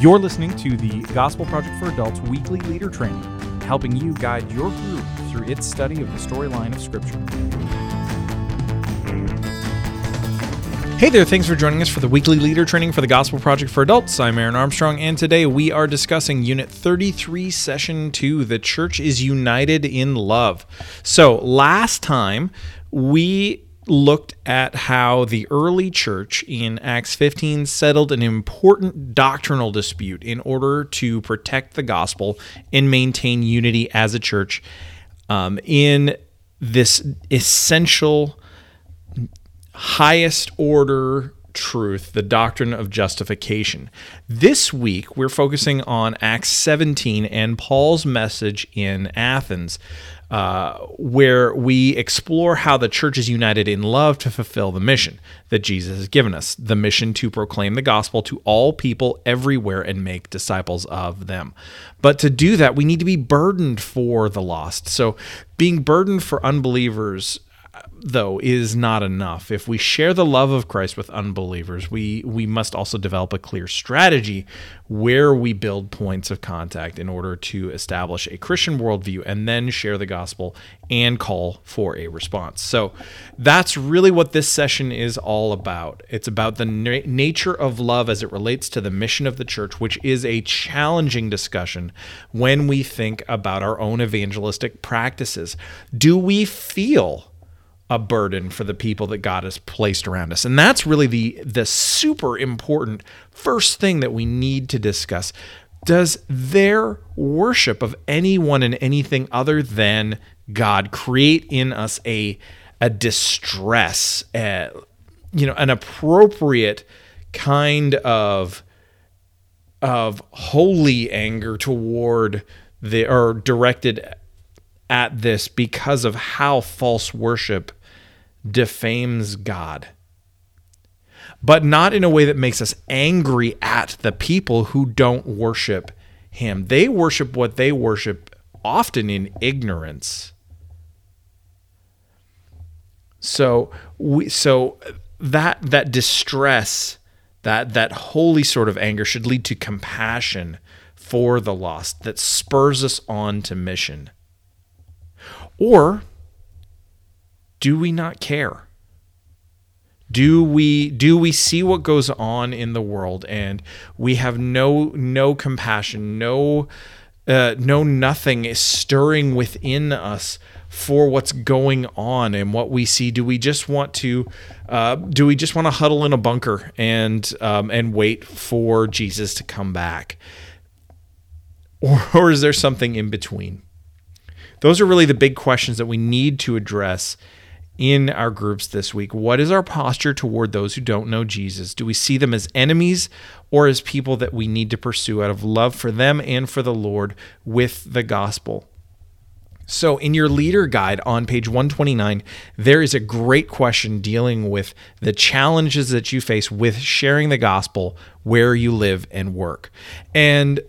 You're listening to the Gospel Project for Adults weekly leader training, helping you guide your group through its study of the storyline of Scripture. Hey there, thanks for joining us for the weekly leader training for the Gospel Project for Adults. I'm Aaron Armstrong, and today we are discussing Unit 33, Session 2 The Church is United in Love. So, last time we looked at how the early church in Acts 15 settled an important doctrinal dispute in order to protect the gospel and maintain unity as a church um, in this essential highest order truth, the doctrine of justification. This week, we're focusing on Acts 17 and Paul's message in Athens, uh, where we explore how the church is united in love to fulfill the mission that Jesus has given us the mission to proclaim the gospel to all people everywhere and make disciples of them. But to do that, we need to be burdened for the lost. So, being burdened for unbelievers though is not enough. If we share the love of Christ with unbelievers, we we must also develop a clear strategy where we build points of contact in order to establish a Christian worldview and then share the gospel and call for a response. So that's really what this session is all about. It's about the na- nature of love as it relates to the mission of the church, which is a challenging discussion when we think about our own evangelistic practices. Do we feel a burden for the people that God has placed around us. And that's really the the super important first thing that we need to discuss. Does their worship of anyone and anything other than God create in us a a distress, uh, you know, an appropriate kind of of holy anger toward the or directed at this because of how false worship defames God, but not in a way that makes us angry at the people who don't worship Him. They worship what they worship often in ignorance. So we so that that distress, that that holy sort of anger should lead to compassion for the lost that spurs us on to mission. Or do we not care? Do we do we see what goes on in the world and we have no no compassion, no uh, no nothing is stirring within us for what's going on and what we see? Do we just want to uh, do we just want to huddle in a bunker and um, and wait for Jesus to come back, or, or is there something in between? Those are really the big questions that we need to address in our groups this week. What is our posture toward those who don't know Jesus? Do we see them as enemies or as people that we need to pursue out of love for them and for the Lord with the gospel? So, in your leader guide on page 129, there is a great question dealing with the challenges that you face with sharing the gospel where you live and work. And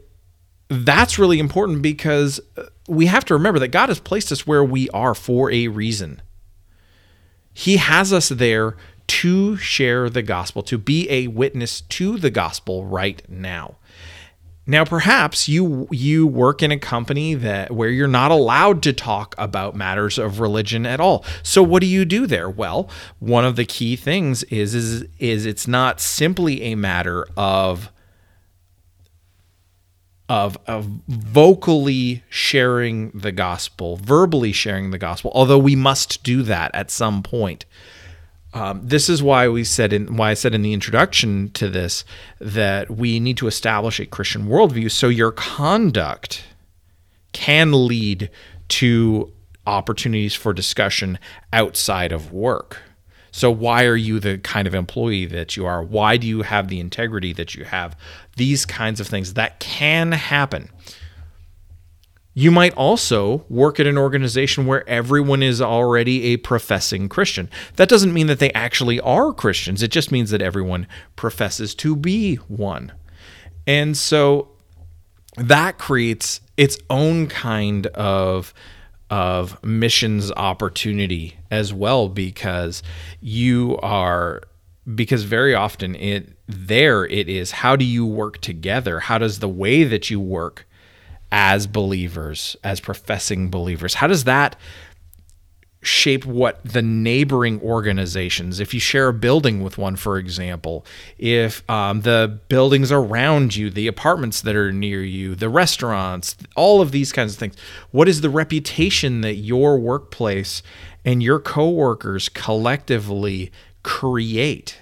that's really important because uh, we have to remember that God has placed us where we are for a reason. He has us there to share the gospel, to be a witness to the gospel right now. Now perhaps you you work in a company that where you're not allowed to talk about matters of religion at all. So what do you do there? Well, one of the key things is is is it's not simply a matter of of, of vocally sharing the gospel, verbally sharing the gospel, although we must do that at some point. Um, this is why we said in why I said in the introduction to this that we need to establish a Christian worldview so your conduct can lead to opportunities for discussion outside of work. So, why are you the kind of employee that you are? Why do you have the integrity that you have? These kinds of things that can happen. You might also work at an organization where everyone is already a professing Christian. That doesn't mean that they actually are Christians, it just means that everyone professes to be one. And so that creates its own kind of of missions opportunity as well because you are because very often it there it is how do you work together? How does the way that you work as believers, as professing believers, how does that shape what the neighboring organizations if you share a building with one for example if um, the buildings around you the apartments that are near you the restaurants all of these kinds of things what is the reputation that your workplace and your coworkers collectively create?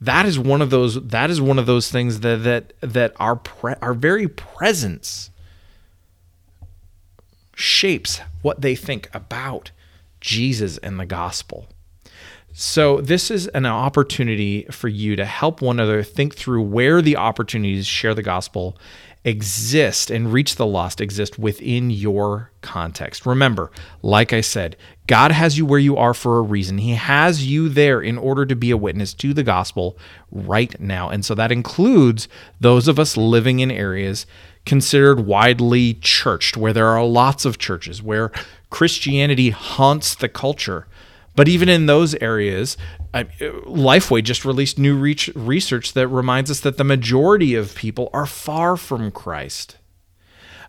That is one of those that is one of those things that that that our pre, our very presence shapes what they think about Jesus and the gospel. So, this is an opportunity for you to help one another think through where the opportunities to share the gospel exist and reach the lost exist within your context. Remember, like I said, God has you where you are for a reason. He has you there in order to be a witness to the gospel right now. And so that includes those of us living in areas considered widely churched, where there are lots of churches, where Christianity haunts the culture. But even in those areas, Lifeway just released new research that reminds us that the majority of people are far from Christ.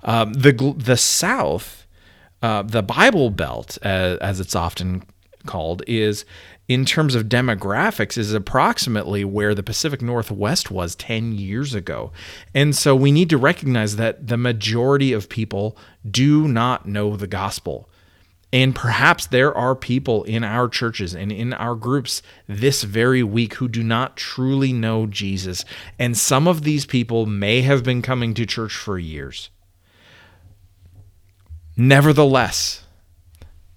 Um, the the South, uh, the Bible Belt, as, as it's often called, is in terms of demographics is approximately where the Pacific Northwest was 10 years ago. And so we need to recognize that the majority of people do not know the gospel. And perhaps there are people in our churches and in our groups this very week who do not truly know Jesus. And some of these people may have been coming to church for years. Nevertheless,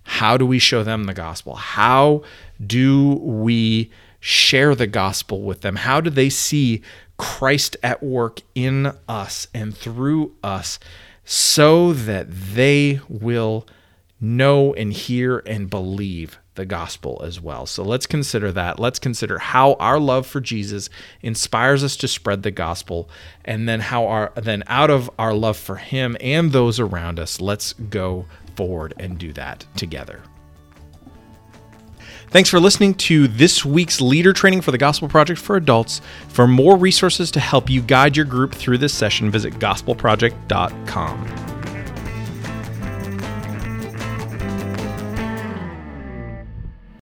how do we show them the gospel? How do we share the gospel with them? How do they see Christ at work in us and through us so that they will know and hear and believe the gospel as well. So let's consider that. Let's consider how our love for Jesus inspires us to spread the gospel and then how our then out of our love for him and those around us, let's go forward and do that together. Thanks for listening to this week's leader training for the Gospel Project for Adults. For more resources to help you guide your group through this session, visit gospelproject.com.